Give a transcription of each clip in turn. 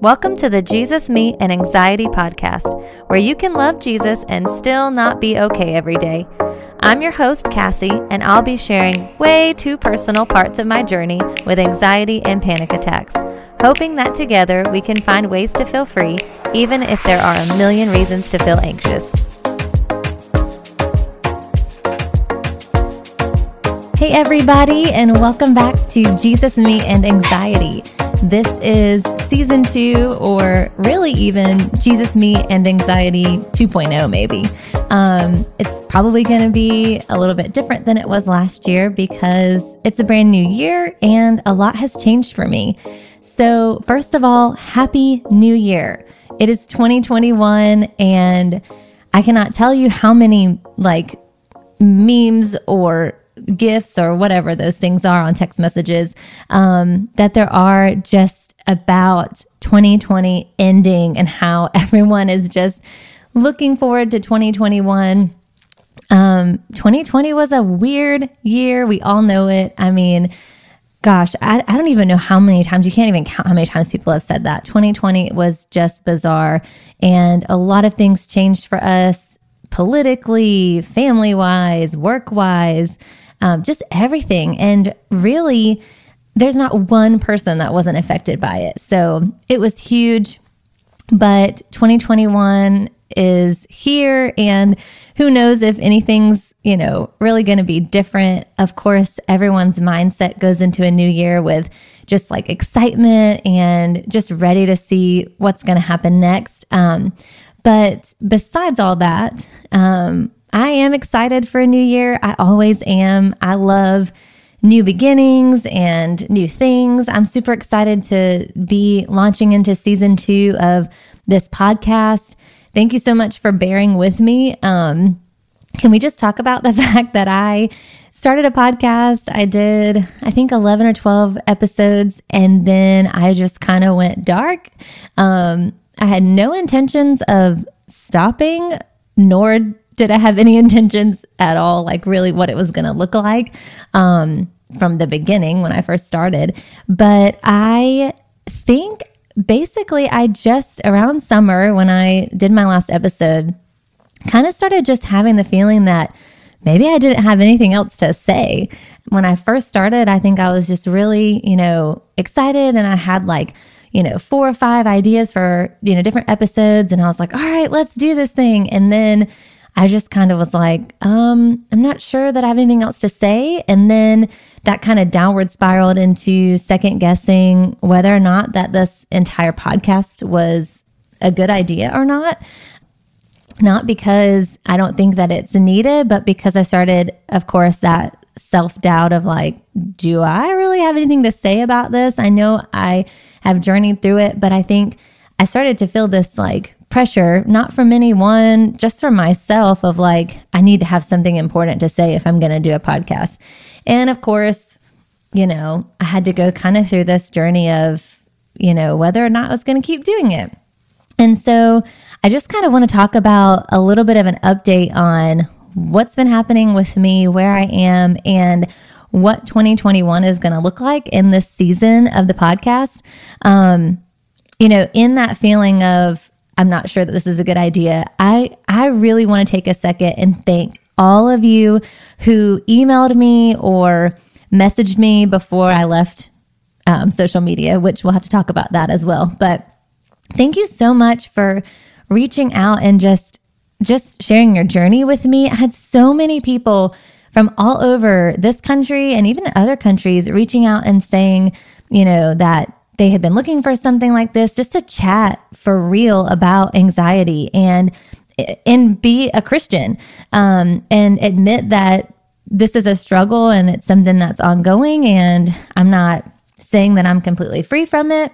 Welcome to the Jesus, Me, and Anxiety podcast, where you can love Jesus and still not be okay every day. I'm your host, Cassie, and I'll be sharing way too personal parts of my journey with anxiety and panic attacks, hoping that together we can find ways to feel free, even if there are a million reasons to feel anxious. Hey, everybody, and welcome back to Jesus, Me, and Anxiety. This is season two, or really even Jesus, Me, and Anxiety 2.0, maybe. Um, it's probably going to be a little bit different than it was last year because it's a brand new year and a lot has changed for me. So, first of all, Happy New Year. It is 2021, and I cannot tell you how many like memes or gifs or whatever those things are on text messages um, that there are just about 2020 ending and how everyone is just looking forward to 2021. Um, 2020 was a weird year. We all know it. I mean, gosh, I, I don't even know how many times, you can't even count how many times people have said that. 2020 was just bizarre. And a lot of things changed for us politically, family wise, work wise um, just everything. And really, there's not one person that wasn't affected by it. So it was huge. But 2021 is here, and who knows if anything's, you know, really going to be different. Of course, everyone's mindset goes into a new year with just like excitement and just ready to see what's going to happen next. Um, but besides all that, um, I am excited for a new year. I always am. I love new beginnings and new things. I'm super excited to be launching into season two of this podcast. Thank you so much for bearing with me. Um, can we just talk about the fact that I started a podcast? I did, I think, 11 or 12 episodes, and then I just kind of went dark. Um, I had no intentions of stopping, nor did I have any intentions at all, like really what it was going to look like um, from the beginning when I first started. But I think basically, I just around summer when I did my last episode, kind of started just having the feeling that maybe I didn't have anything else to say. When I first started, I think I was just really, you know, excited and I had like, you know, four or five ideas for, you know, different episodes. And I was like, all right, let's do this thing. And then I just kind of was like, um, I'm not sure that I have anything else to say. And then that kind of downward spiraled into second guessing whether or not that this entire podcast was a good idea or not. Not because I don't think that it's needed, but because I started, of course, that self doubt of like, do I really have anything to say about this? I know I have journeyed through it, but I think I started to feel this like pressure, not from anyone, just from myself of like, I need to have something important to say if I'm going to do a podcast. And of course, you know, I had to go kind of through this journey of, you know, whether or not I was going to keep doing it. And so I just kind of want to talk about a little bit of an update on what's been happening with me, where I am, and what 2021 is going to look like in this season of the podcast. Um, you know, in that feeling of I'm not sure that this is a good idea. I, I really want to take a second and thank all of you who emailed me or messaged me before I left um, social media, which we'll have to talk about that as well. But thank you so much for reaching out and just just sharing your journey with me. I had so many people from all over this country and even other countries reaching out and saying, you know, that they had been looking for something like this just to chat for real about anxiety and and be a Christian um, and admit that this is a struggle and it's something that's ongoing and I'm not saying that I'm completely free from it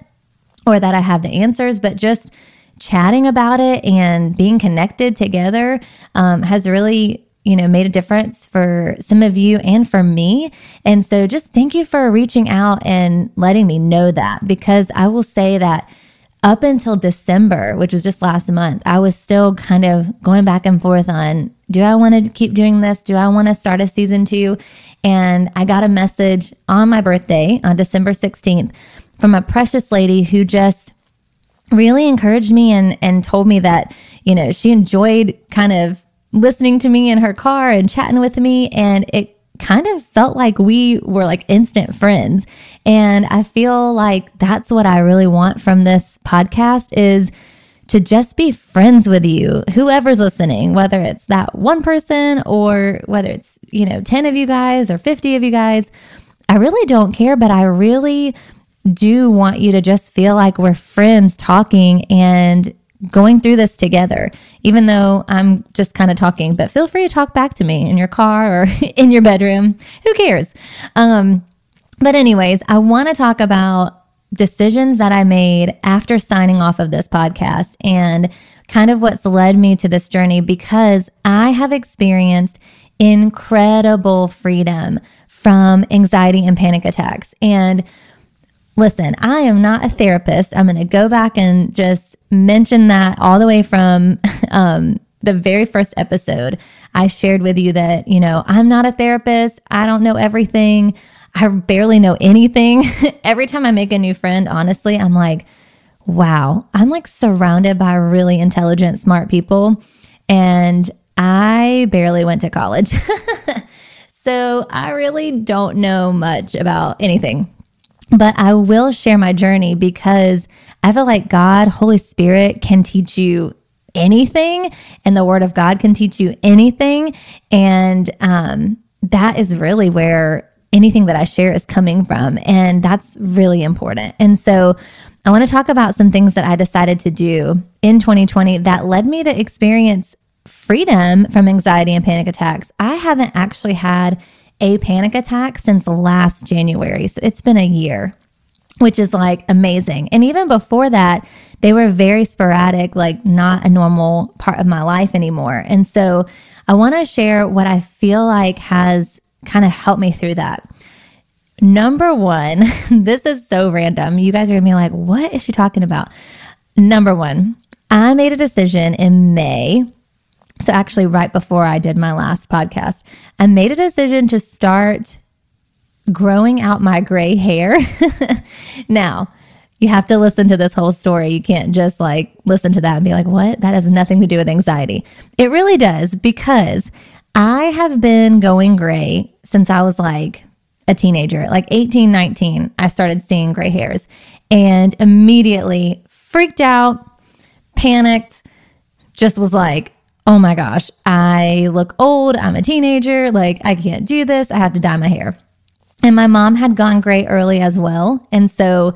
or that I have the answers, but just chatting about it and being connected together um, has really you know, made a difference for some of you and for me. And so just thank you for reaching out and letting me know that because I will say that up until December, which was just last month, I was still kind of going back and forth on do I want to keep doing this? Do I want to start a season two? And I got a message on my birthday on December 16th from a precious lady who just really encouraged me and and told me that you know she enjoyed kind of listening to me in her car and chatting with me and it kind of felt like we were like instant friends. And i feel like that's what i really want from this podcast is to just be friends with you whoever's listening whether it's that one person or whether it's you know 10 of you guys or 50 of you guys. I really don't care but i really do want you to just feel like we're friends talking and going through this together, even though I'm just kind of talking, but feel free to talk back to me in your car or in your bedroom. Who cares? Um, but, anyways, I want to talk about decisions that I made after signing off of this podcast and kind of what's led me to this journey because I have experienced incredible freedom from anxiety and panic attacks. And listen, I am not a therapist. I'm going to go back and just mention that all the way from um, the very first episode. I shared with you that, you know, I'm not a therapist. I don't know everything. I barely know anything. Every time I make a new friend, honestly, I'm like, wow, I'm like surrounded by really intelligent, smart people. And I barely went to college. so I really don't know much about anything. But I will share my journey because I feel like God, Holy Spirit, can teach you anything, and the Word of God can teach you anything. And um, that is really where anything that I share is coming from. And that's really important. And so I want to talk about some things that I decided to do in 2020 that led me to experience freedom from anxiety and panic attacks. I haven't actually had a panic attack since last January. So it's been a year, which is like amazing. And even before that, they were very sporadic, like not a normal part of my life anymore. And so I want to share what I feel like has kind of helped me through that. Number one, this is so random. You guys are gonna be like, what is she talking about? Number one, I made a decision in May so, actually, right before I did my last podcast, I made a decision to start growing out my gray hair. now, you have to listen to this whole story. You can't just like listen to that and be like, what? That has nothing to do with anxiety. It really does because I have been going gray since I was like a teenager, like 18, 19. I started seeing gray hairs and immediately freaked out, panicked, just was like, oh my gosh, I look old. I'm a teenager. Like, I can't do this. I have to dye my hair. And my mom had gone gray early as well. And so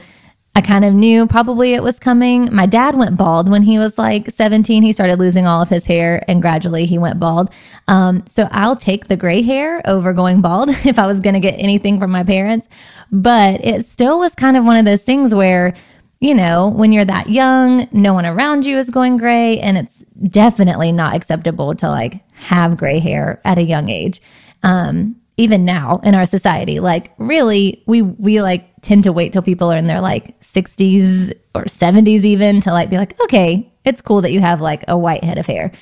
I kind of knew probably it was coming. My dad went bald when he was like 17. He started losing all of his hair and gradually he went bald. Um, so I'll take the gray hair over going bald if I was going to get anything from my parents. But it still was kind of one of those things where, you know, when you're that young, no one around you is going gray and it's definitely not acceptable to like have gray hair at a young age. Um, even now in our society, like really, we we like tend to wait till people are in their like 60s or 70s even to like be like, okay, it's cool that you have like a white head of hair.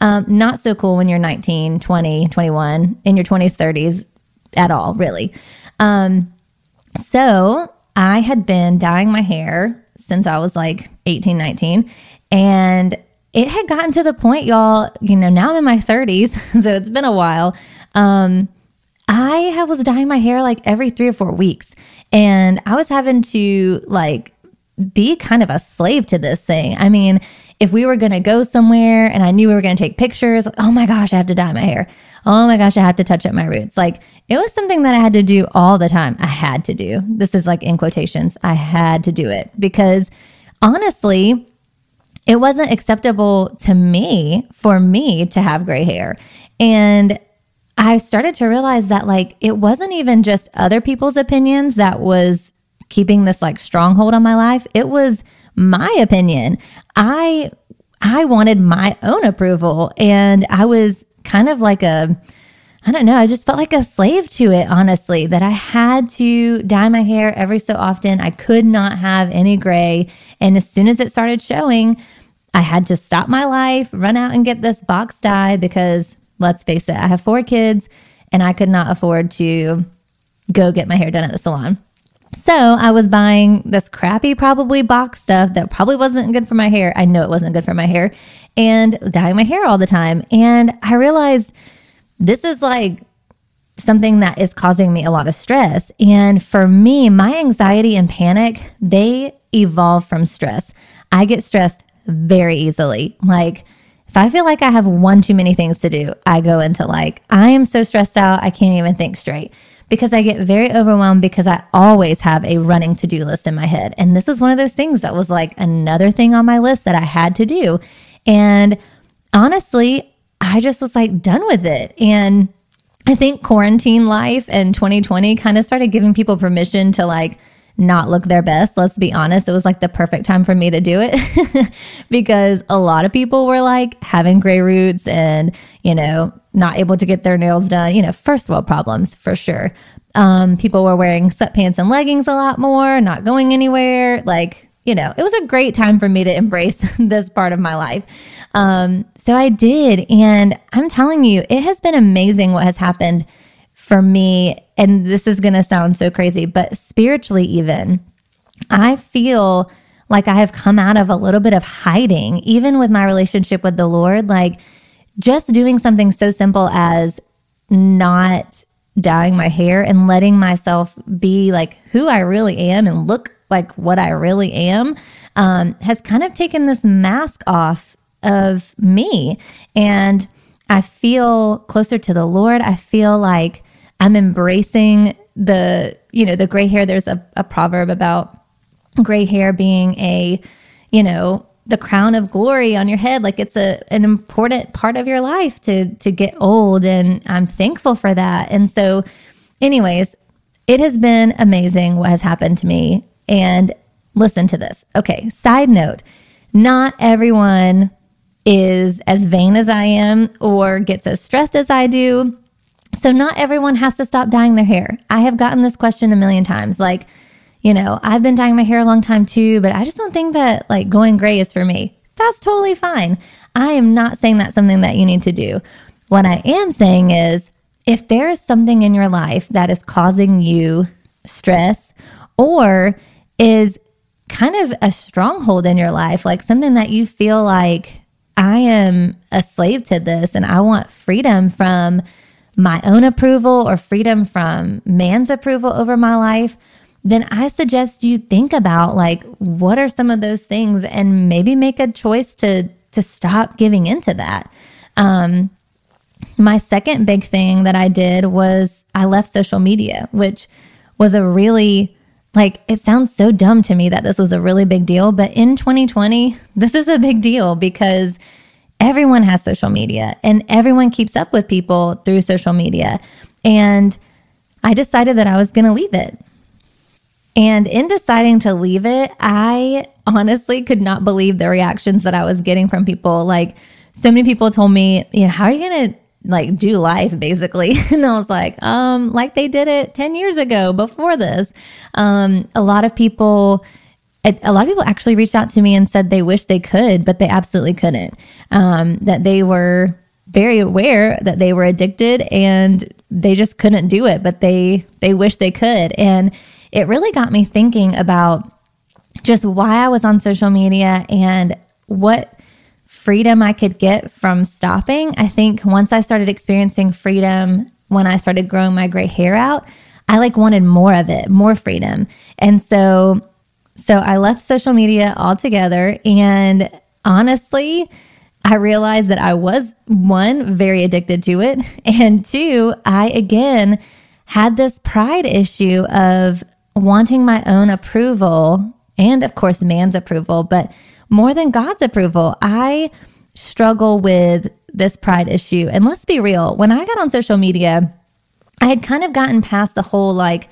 Um, not so cool when you're 19, 20, 21, in your 20s, 30s at all, really. Um, so I had been dyeing my hair since I was like 18, 19. And it had gotten to the point, y'all, you know, now I'm in my 30s, so it's been a while. Um, I was dyeing my hair like every three or four weeks, and I was having to like be kind of a slave to this thing. I mean, if we were going to go somewhere and I knew we were going to take pictures, oh my gosh, I have to dye my hair. Oh my gosh, I have to touch up my roots. Like it was something that I had to do all the time. I had to do. This is like in quotations. I had to do it because honestly, it wasn't acceptable to me for me to have gray hair. And I started to realize that like it wasn't even just other people's opinions that was keeping this like stronghold on my life. It was my opinion. I I wanted my own approval and I was kind of like a I don't know, I just felt like a slave to it, honestly, that I had to dye my hair every so often. I could not have any gray. And as soon as it started showing, I had to stop my life, run out and get this box dye because let's face it, I have four kids and I could not afford to go get my hair done at the salon. So I was buying this crappy, probably box stuff that probably wasn't good for my hair. I know it wasn't good for my hair and was dyeing my hair all the time. And I realized this is like something that is causing me a lot of stress. And for me, my anxiety and panic, they evolve from stress. I get stressed very easily. Like, if I feel like I have one too many things to do, I go into like, I am so stressed out, I can't even think straight because I get very overwhelmed because I always have a running to do list in my head. And this is one of those things that was like another thing on my list that I had to do. And honestly, I just was like done with it. And I think quarantine life and 2020 kind of started giving people permission to like not look their best. Let's be honest. It was like the perfect time for me to do it because a lot of people were like having gray roots and, you know, not able to get their nails done, you know, first world problems for sure. Um, people were wearing sweatpants and leggings a lot more, not going anywhere. Like, you know, it was a great time for me to embrace this part of my life. Um, so I did. And I'm telling you, it has been amazing what has happened for me. And this is going to sound so crazy, but spiritually, even, I feel like I have come out of a little bit of hiding, even with my relationship with the Lord. Like, just doing something so simple as not dyeing my hair and letting myself be like who I really am and look like what I really am um, has kind of taken this mask off of me. And I feel closer to the Lord. I feel like I'm embracing the, you know, the gray hair. There's a, a proverb about gray hair being a, you know, the crown of glory on your head like it's a an important part of your life to to get old and I'm thankful for that. And so anyways, it has been amazing what has happened to me and listen to this. Okay, side note, not everyone is as vain as I am or gets as stressed as I do. So not everyone has to stop dyeing their hair. I have gotten this question a million times like you know, I've been dyeing my hair a long time too, but I just don't think that like going gray is for me. That's totally fine. I am not saying that's something that you need to do. What I am saying is if there is something in your life that is causing you stress or is kind of a stronghold in your life, like something that you feel like I am a slave to this and I want freedom from my own approval or freedom from man's approval over my life, then I suggest you think about like what are some of those things and maybe make a choice to to stop giving into that. Um, my second big thing that I did was I left social media, which was a really like it sounds so dumb to me that this was a really big deal, but in 2020, this is a big deal because everyone has social media and everyone keeps up with people through social media. And I decided that I was going to leave it. And in deciding to leave it, I honestly could not believe the reactions that I was getting from people. Like, so many people told me, you know, how are you going to like do life basically? and I was like, um, like they did it 10 years ago before this. Um, a lot of people, a lot of people actually reached out to me and said they wish they could, but they absolutely couldn't. Um, that they were very aware that they were addicted and they just couldn't do it, but they they wish they could. And it really got me thinking about just why I was on social media and what freedom I could get from stopping. I think once I started experiencing freedom when I started growing my gray hair out, I like wanted more of it, more freedom. And so so I left social media altogether and honestly, I realized that I was one very addicted to it and two, I again had this pride issue of wanting my own approval and, of course, man's approval, but more than God's approval. I struggle with this pride issue. And let's be real, when I got on social media, I had kind of gotten past the whole like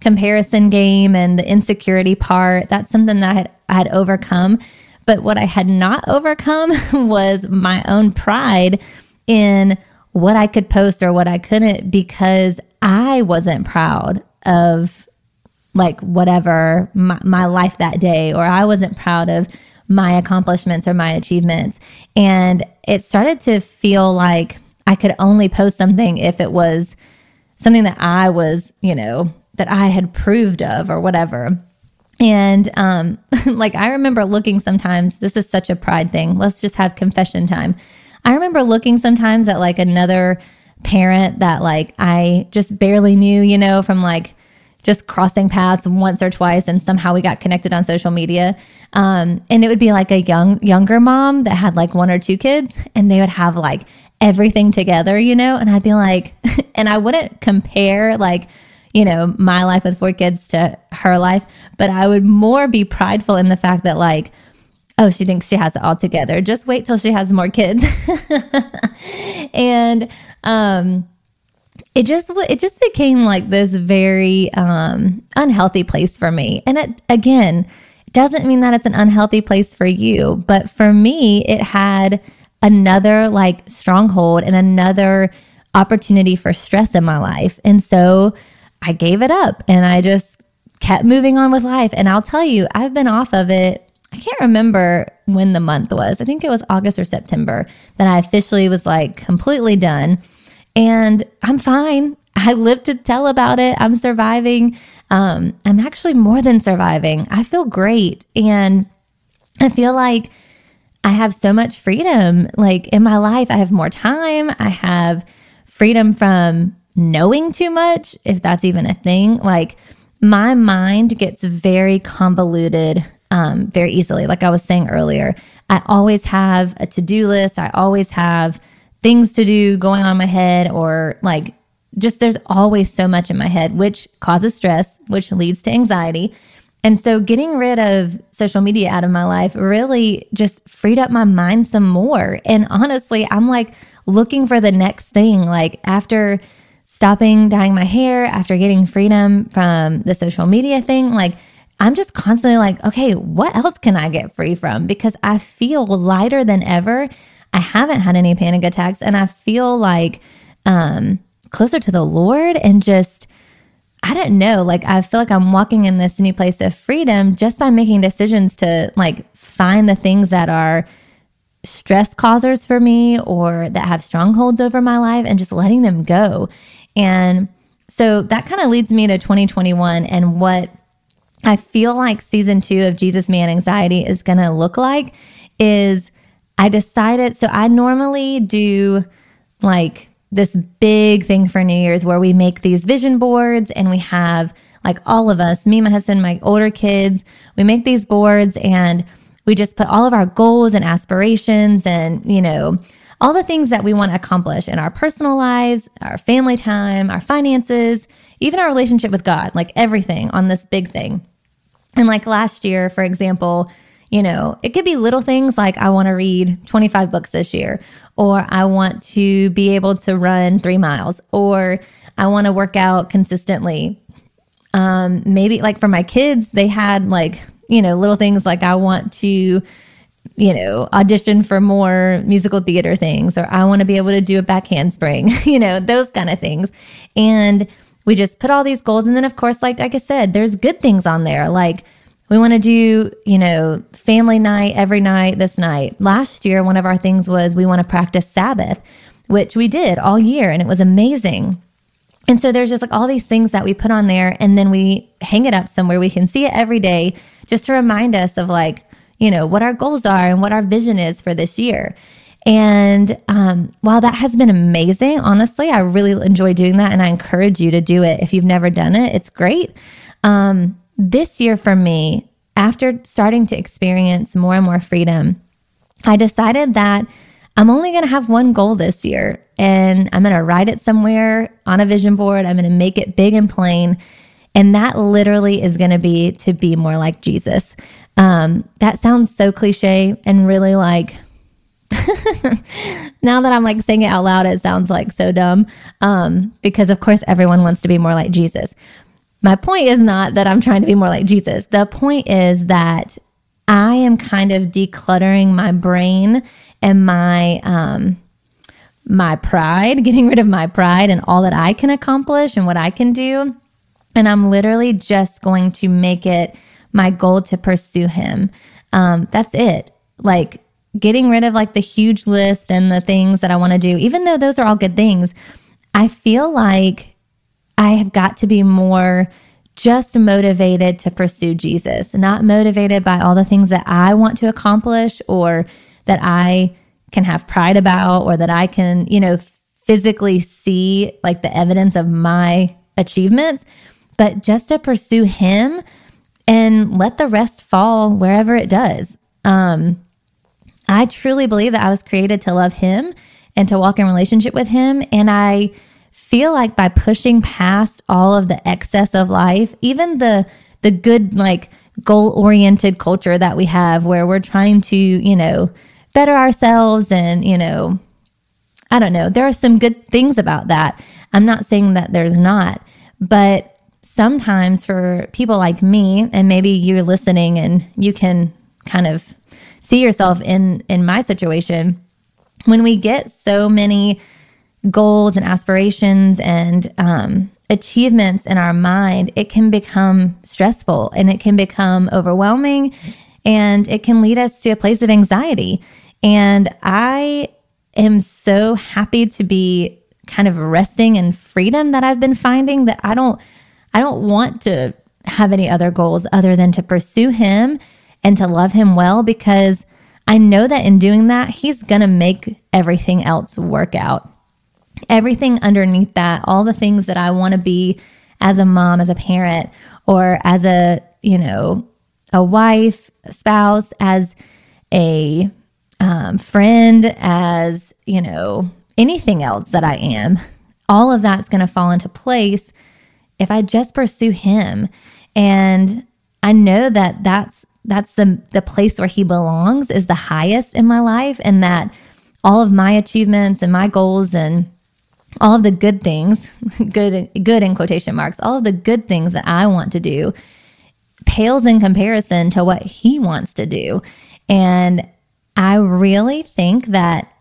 comparison game and the insecurity part. That's something that I had, I had overcome. But what I had not overcome was my own pride in what I could post or what I couldn't because I wasn't proud of like whatever my, my life that day, or I wasn't proud of my accomplishments or my achievements. And it started to feel like I could only post something if it was something that I was, you know, that I had proved of or whatever. And um, like I remember looking sometimes, this is such a pride thing. Let's just have confession time. I remember looking sometimes at like another parent that like I just barely knew, you know, from like just crossing paths once or twice and somehow we got connected on social media. Um, and it would be like a young younger mom that had like one or two kids and they would have like everything together, you know, and I'd be like and I wouldn't compare like you know, my life with four kids to her life, but I would more be prideful in the fact that, like, oh, she thinks she has it all together. Just wait till she has more kids. and um, it just it just became like this very um, unhealthy place for me. And it again doesn't mean that it's an unhealthy place for you, but for me, it had another like stronghold and another opportunity for stress in my life. And so I gave it up and I just kept moving on with life. And I'll tell you, I've been off of it. I can't remember when the month was. I think it was August or September that I officially was like completely done. And I'm fine. I live to tell about it. I'm surviving. Um, I'm actually more than surviving. I feel great. And I feel like I have so much freedom. Like in my life, I have more time. I have freedom from knowing too much, if that's even a thing. Like my mind gets very convoluted um, very easily. Like I was saying earlier, I always have a to do list. I always have things to do going on my head, or like just there's always so much in my head, which causes stress, which leads to anxiety. And so getting rid of social media out of my life really just freed up my mind some more. And honestly, I'm like looking for the next thing. Like after stopping dyeing my hair, after getting freedom from the social media thing, like I'm just constantly like, okay, what else can I get free from? Because I feel lighter than ever. I haven't had any panic attacks and I feel like um closer to the Lord and just I don't know, like I feel like I'm walking in this new place of freedom just by making decisions to like find the things that are stress causers for me or that have strongholds over my life and just letting them go. And so that kind of leads me to 2021 and what I feel like season two of Jesus Me and Anxiety is going to look like is I decided, so I normally do like this big thing for New Year's where we make these vision boards and we have like all of us, me, my husband, my older kids, we make these boards and we just put all of our goals and aspirations and, you know, all the things that we want to accomplish in our personal lives, our family time, our finances, even our relationship with God, like everything on this big thing. And like last year, for example, you know, it could be little things like I want to read 25 books this year, or I want to be able to run three miles, or I want to work out consistently. Um, maybe like for my kids, they had like, you know, little things like I want to you know, audition for more musical theater things, or I want to be able to do a back handspring, you know, those kind of things. And we just put all these goals. And then, of course, like, like I said, there's good things on there. Like, we want to do, you know, family night every night this night. Last year, one of our things was we want to practice Sabbath, which we did all year, and it was amazing. And so there's just like all these things that we put on there, and then we hang it up somewhere. We can see it every day just to remind us of like, you know, what our goals are and what our vision is for this year. And um, while that has been amazing, honestly, I really enjoy doing that and I encourage you to do it. If you've never done it, it's great. Um, this year for me, after starting to experience more and more freedom, I decided that I'm only going to have one goal this year and I'm going to write it somewhere on a vision board. I'm going to make it big and plain. And that literally is going to be to be more like Jesus. Um, that sounds so cliche and really like now that I'm like saying it out loud, it sounds like so dumb. Um, because of course everyone wants to be more like Jesus. My point is not that I'm trying to be more like Jesus. The point is that I am kind of decluttering my brain and my um my pride, getting rid of my pride and all that I can accomplish and what I can do. And I'm literally just going to make it my goal to pursue him. Um, that's it. Like getting rid of like the huge list and the things that I want to do, even though those are all good things, I feel like I have got to be more just motivated to pursue Jesus, not motivated by all the things that I want to accomplish or that I can have pride about or that I can, you know, physically see like the evidence of my achievements, but just to pursue Him and let the rest fall wherever it does. Um, I truly believe that I was created to love Him and to walk in relationship with Him. And I feel like by pushing past all of the excess of life, even the the good like goal oriented culture that we have where we're trying to, you know, better ourselves and, you know, I don't know. There are some good things about that. I'm not saying that there's not, but sometimes for people like me and maybe you're listening and you can kind of see yourself in in my situation when we get so many goals and aspirations and um, achievements in our mind, it can become stressful and it can become overwhelming and it can lead us to a place of anxiety. And I am so happy to be kind of resting in freedom that I've been finding that I don't I don't want to have any other goals other than to pursue him and to love him well because I know that in doing that he's going to make everything else work out everything underneath that, all the things that I want to be as a mom, as a parent, or as a, you know, a wife, a spouse, as a um, friend, as, you know, anything else that I am, all of that's going to fall into place if I just pursue him. And I know that that's that's the the place where he belongs is the highest in my life and that all of my achievements and my goals and all of the good things, good good in quotation marks, all of the good things that I want to do pales in comparison to what he wants to do. And I really think that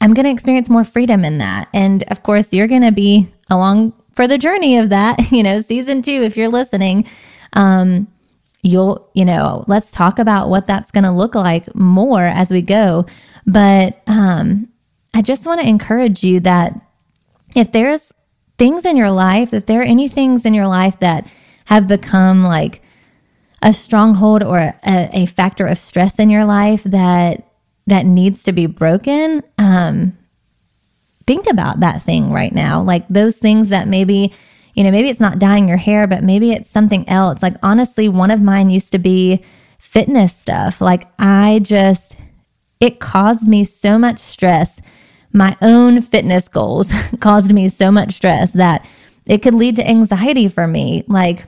I'm going to experience more freedom in that. And of course, you're going to be along for the journey of that, you know, season 2 if you're listening. Um you'll, you know, let's talk about what that's going to look like more as we go. But um I just want to encourage you that if there's things in your life, if there are any things in your life that have become like a stronghold or a, a factor of stress in your life that that needs to be broken, um, think about that thing right now. Like those things that maybe, you know, maybe it's not dyeing your hair, but maybe it's something else. Like honestly, one of mine used to be fitness stuff. Like I just, it caused me so much stress my own fitness goals caused me so much stress that it could lead to anxiety for me. Like,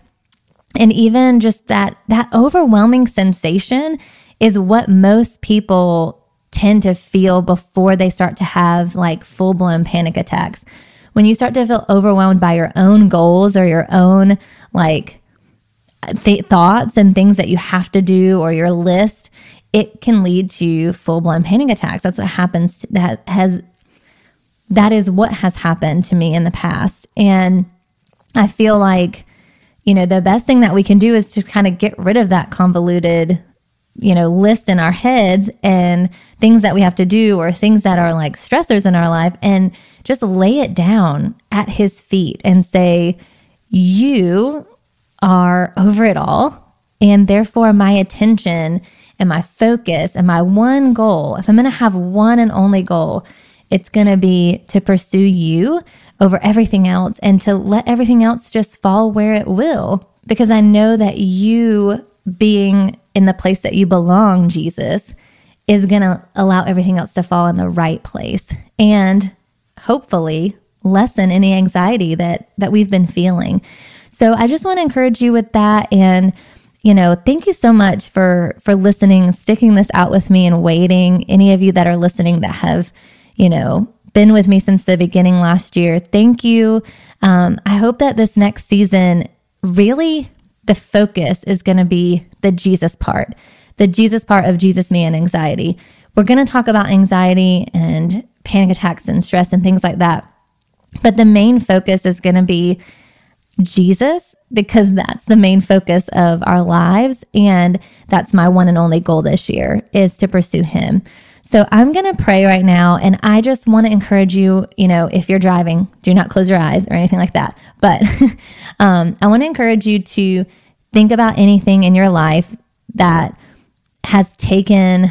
and even just that, that overwhelming sensation is what most people tend to feel before they start to have like full blown panic attacks. When you start to feel overwhelmed by your own goals or your own like th- thoughts and things that you have to do or your list, it can lead to full blown panic attacks. That's what happens. That has that is what has happened to me in the past. And I feel like, you know, the best thing that we can do is to kind of get rid of that convoluted, you know, list in our heads and things that we have to do or things that are like stressors in our life and just lay it down at his feet and say, You are over it all. And therefore, my attention and my focus and my one goal, if I'm going to have one and only goal, it's going to be to pursue you over everything else and to let everything else just fall where it will. Because I know that you being in the place that you belong, Jesus, is going to allow everything else to fall in the right place and hopefully lessen any anxiety that that we've been feeling. So I just want to encourage you with that and you know, thank you so much for for listening, sticking this out with me and waiting. Any of you that are listening that have you know, been with me since the beginning last year. Thank you. Um, I hope that this next season, really, the focus is going to be the Jesus part, the Jesus part of Jesus, me, and anxiety. We're going to talk about anxiety and panic attacks and stress and things like that. But the main focus is going to be Jesus because that's the main focus of our lives and that's my one and only goal this year is to pursue him. So I'm going to pray right now. And I just want to encourage you, you know, if you're driving, do not close your eyes or anything like that. But um, I want to encourage you to think about anything in your life that has taken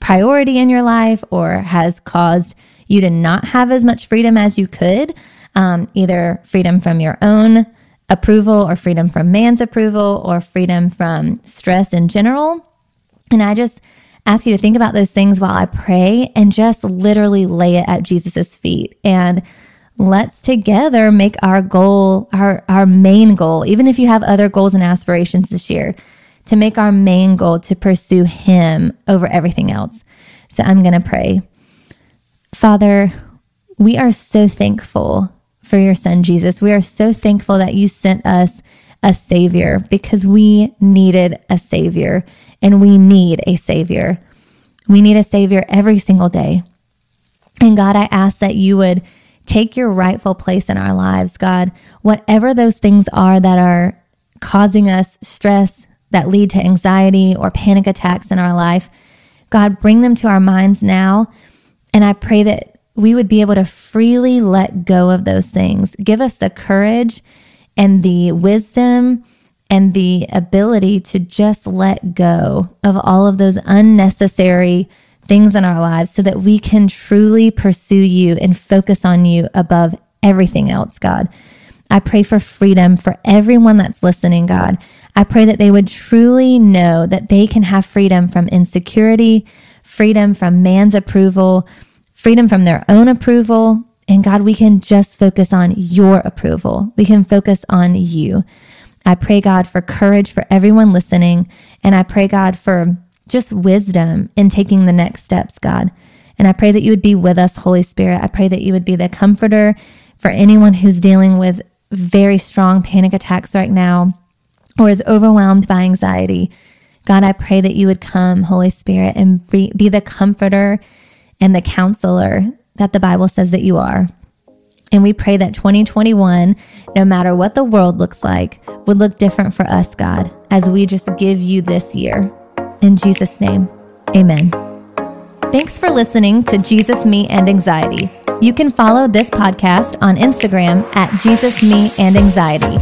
priority in your life or has caused you to not have as much freedom as you could, um, either freedom from your own approval or freedom from man's approval or freedom from stress in general. And I just ask you to think about those things while I pray and just literally lay it at Jesus' feet. And let's together make our goal, our, our main goal, even if you have other goals and aspirations this year, to make our main goal to pursue Him over everything else. So I'm going to pray. Father, we are so thankful for your son, Jesus. We are so thankful that you sent us a savior because we needed a savior and we need a savior. We need a savior every single day. And God, I ask that you would take your rightful place in our lives, God. Whatever those things are that are causing us stress, that lead to anxiety or panic attacks in our life, God, bring them to our minds now. And I pray that we would be able to freely let go of those things. Give us the courage and the wisdom and the ability to just let go of all of those unnecessary things in our lives so that we can truly pursue you and focus on you above everything else, God. I pray for freedom for everyone that's listening, God. I pray that they would truly know that they can have freedom from insecurity, freedom from man's approval, freedom from their own approval. And God, we can just focus on your approval. We can focus on you. I pray, God, for courage for everyone listening. And I pray, God, for just wisdom in taking the next steps, God. And I pray that you would be with us, Holy Spirit. I pray that you would be the comforter for anyone who's dealing with very strong panic attacks right now or is overwhelmed by anxiety. God, I pray that you would come, Holy Spirit, and be, be the comforter and the counselor that the Bible says that you are. And we pray that 2021, no matter what the world looks like, would look different for us, God, as we just give you this year. In Jesus' name, amen. Thanks for listening to Jesus, Me, and Anxiety. You can follow this podcast on Instagram at Jesus, Me, and Anxiety,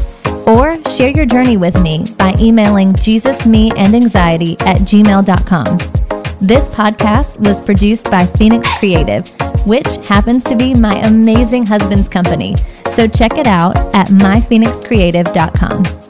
or share your journey with me by emailing Jesus, Me, and Anxiety at gmail.com. This podcast was produced by Phoenix Creative, which happens to be my amazing husband's company. So check it out at myphoenixcreative.com.